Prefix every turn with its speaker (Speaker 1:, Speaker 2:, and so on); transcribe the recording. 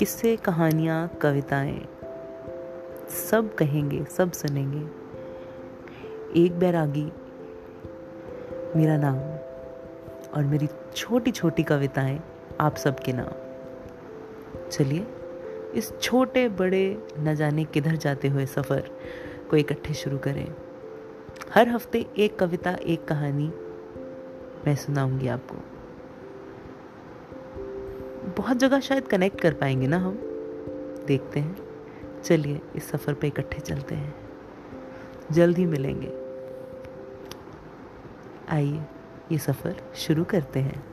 Speaker 1: किस्से, कहानियाँ, कविताएँ, सब कहेंगे, सब सुनेंगे। एक बैरागी, मेरा नाम और मेरी छोटी छोटी कविताएँ, आप सबके नाम। चलिए, इस छोटे, बड़े, न जाने किधर जाते हुए सफ़र को इकट्ठे शुरू करें। हर हफ़्ते एक कविता, एक कहानी मैं सुनाऊँगी आपको। बहुत जगह शायद कनेक्ट कर पाएँगे ना हम। देखते हैं। चलिए, इस सफ़र पे इकट्ठे चलते हैं। जल्द ही मिलेंगे। आइए, ये सफ़र शुरू करते हैं।